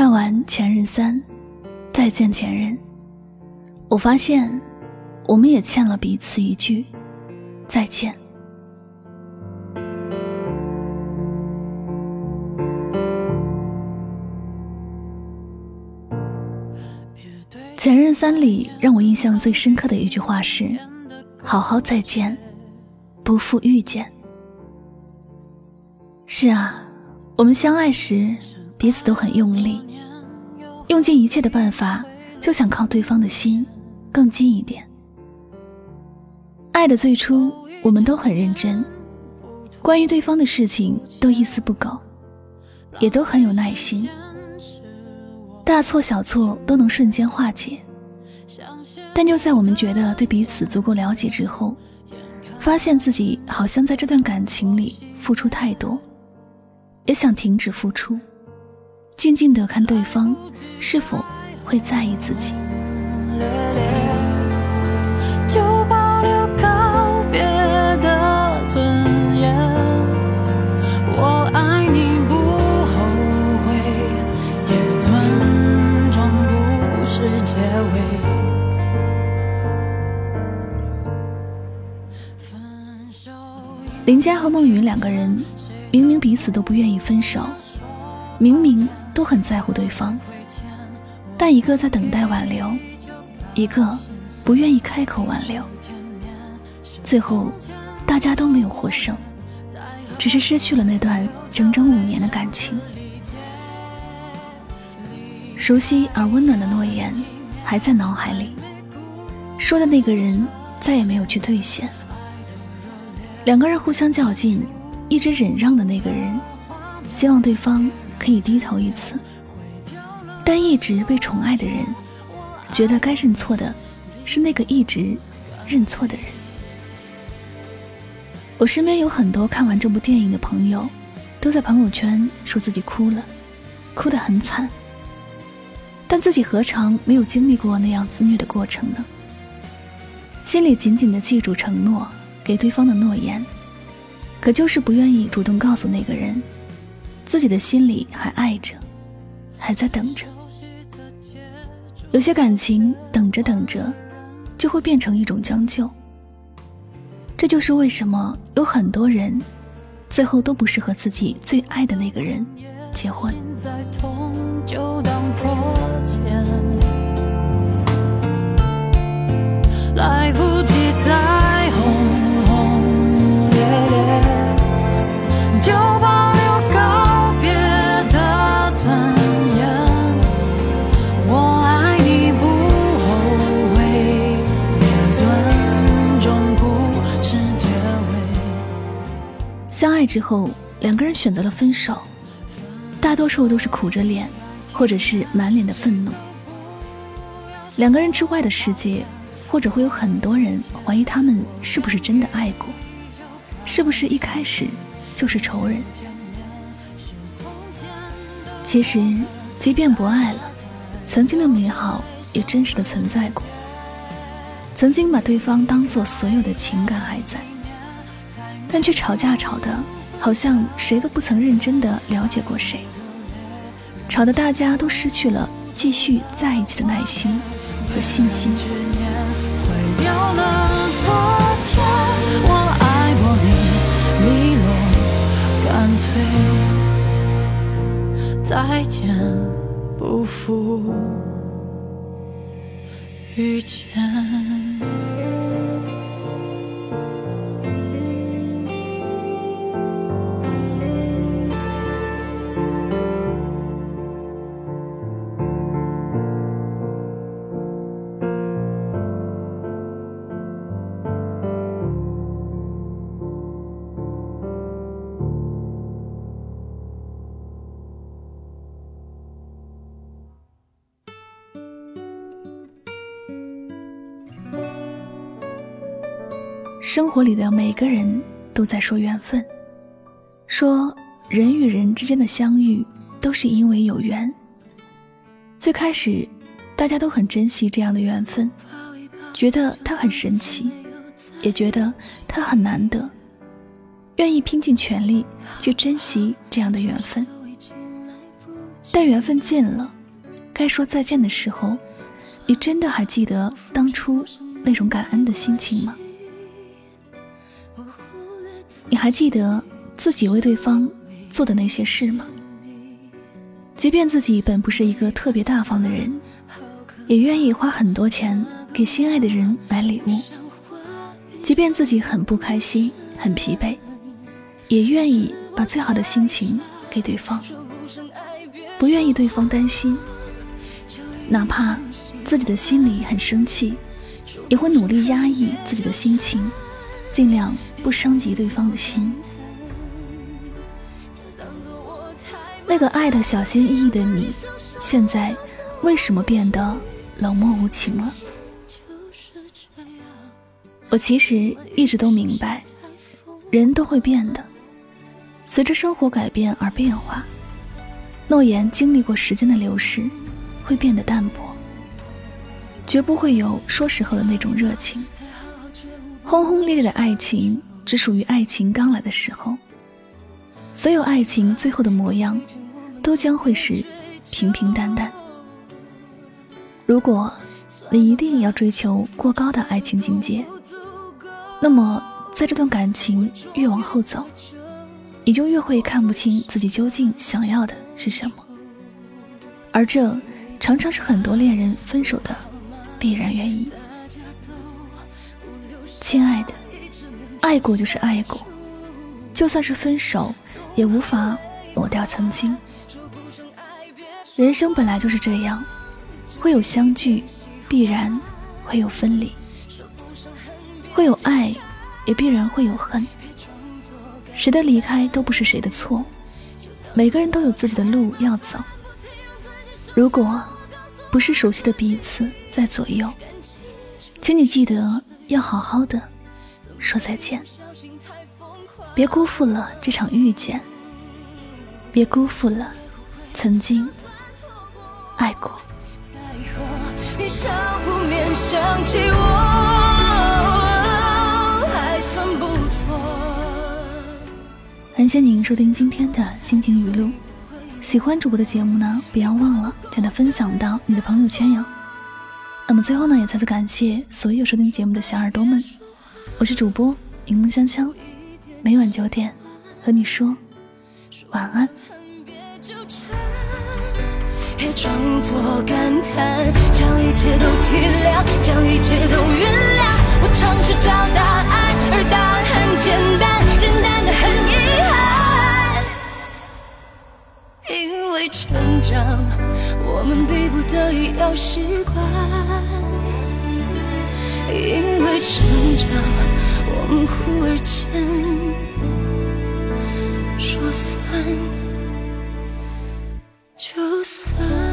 看完《前任三》，再见前任，我发现，我们也欠了彼此一句再见。《前任三》里让我印象最深刻的一句话是：“好好再见，不负遇见。”是啊，我们相爱时彼此都很用力，用尽一切的办法，就想靠对方的心更近一点。爱的最初，我们都很认真，关于对方的事情都一丝不苟，也都很有耐心。大错小错都能瞬间化解，但就在我们觉得对彼此足够了解之后，发现自己好像在这段感情里付出太多，也想停止付出，静静的看对方是否会在意自己。林佳和孟云两个人，明明彼此都不愿意分手，明明都很在乎对方，但一个在等待挽留，一个不愿意开口挽留。最后，大家都没有获胜，只是失去了那段整整五年的感情。熟悉而温暖的诺言还在脑海里，说的那个人再也没有去兑现。两个人互相较劲，一直忍让的那个人，希望对方可以低头一次；但一直被宠爱的人，觉得该认错的是那个一直认错的人。我身边有很多看完这部电影的朋友，都在朋友圈说自己哭了，哭得很惨。但自己何尝没有经历过那样自虐的过程呢？心里紧紧的记住承诺。给对方的诺言，可就是不愿意主动告诉那个人，自己的心里还爱着，还在等着。有些感情等着等着，就会变成一种将就。这就是为什么有很多人，最后都不是和自己最爱的那个人结婚。来不相爱之后，两个人选择了分手，大多数都是苦着脸，或者是满脸的愤怒。两个人之外的世界，或者会有很多人怀疑他们是不是真的爱过，是不是一开始就是仇人。其实，即便不爱了，曾经的美好也真实的存在过。曾经把对方当做所有的情感还在。但却吵架吵的，好像谁都不曾认真的了解过谁，吵得大家都失去了继续在一起的耐心和信心。我爱过你，利落干脆，再见，不负遇见。生活里的每个人都在说缘分，说人与人之间的相遇都是因为有缘。最开始，大家都很珍惜这样的缘分，觉得它很神奇，也觉得它很难得，愿意拼尽全力去珍惜这样的缘分。但缘分尽了，该说再见的时候，你真的还记得当初那种感恩的心情吗？你还记得自己为对方做的那些事吗？即便自己本不是一个特别大方的人，也愿意花很多钱给心爱的人买礼物。即便自己很不开心、很疲惫，也愿意把最好的心情给对方，不愿意对方担心。哪怕自己的心里很生气，也会努力压抑自己的心情，尽量不伤及对方的心。那个爱的小心翼翼的你，现在为什么变得冷漠无情了？我其实一直都明白，人都会变的，随着生活改变而变化。诺言经历过时间的流逝，会变得淡薄，绝不会有说时候的那种热情。轰轰烈烈的爱情，只属于爱情刚来的时候。所有爱情最后的模样，都将会是平平淡淡。如果你一定要追求过高的爱情境界，那么在这段感情越往后走，你就越会看不清自己究竟想要的是什么。而这常常是很多恋人分手的必然原因。亲爱的，爱过就是爱过，就算是分手。也无法抹掉曾经。人生本来就是这样，会有相聚，必然会有分离；会有爱，也必然会有恨。谁的离开都不是谁的错，每个人都有自己的路要走。如果不是熟悉的彼此在左右，请你记得要好好的说再见，别辜负了这场遇见。别辜负了曾经爱过。感谢您收听今天的心情语录，喜欢主播的节目呢，不要忘了将它分享到你的朋友圈哟。那么最后呢，也再次感谢所有收听节目的小耳朵们，我是主播柠檬香香，每晚九点和你说。晚安。也装作感叹将一切都体谅将一切都原谅。我尝试找答案而答案很简单简单的很遗憾。因为成长我们逼不得要习惯因为成长我们忽而间说散就散。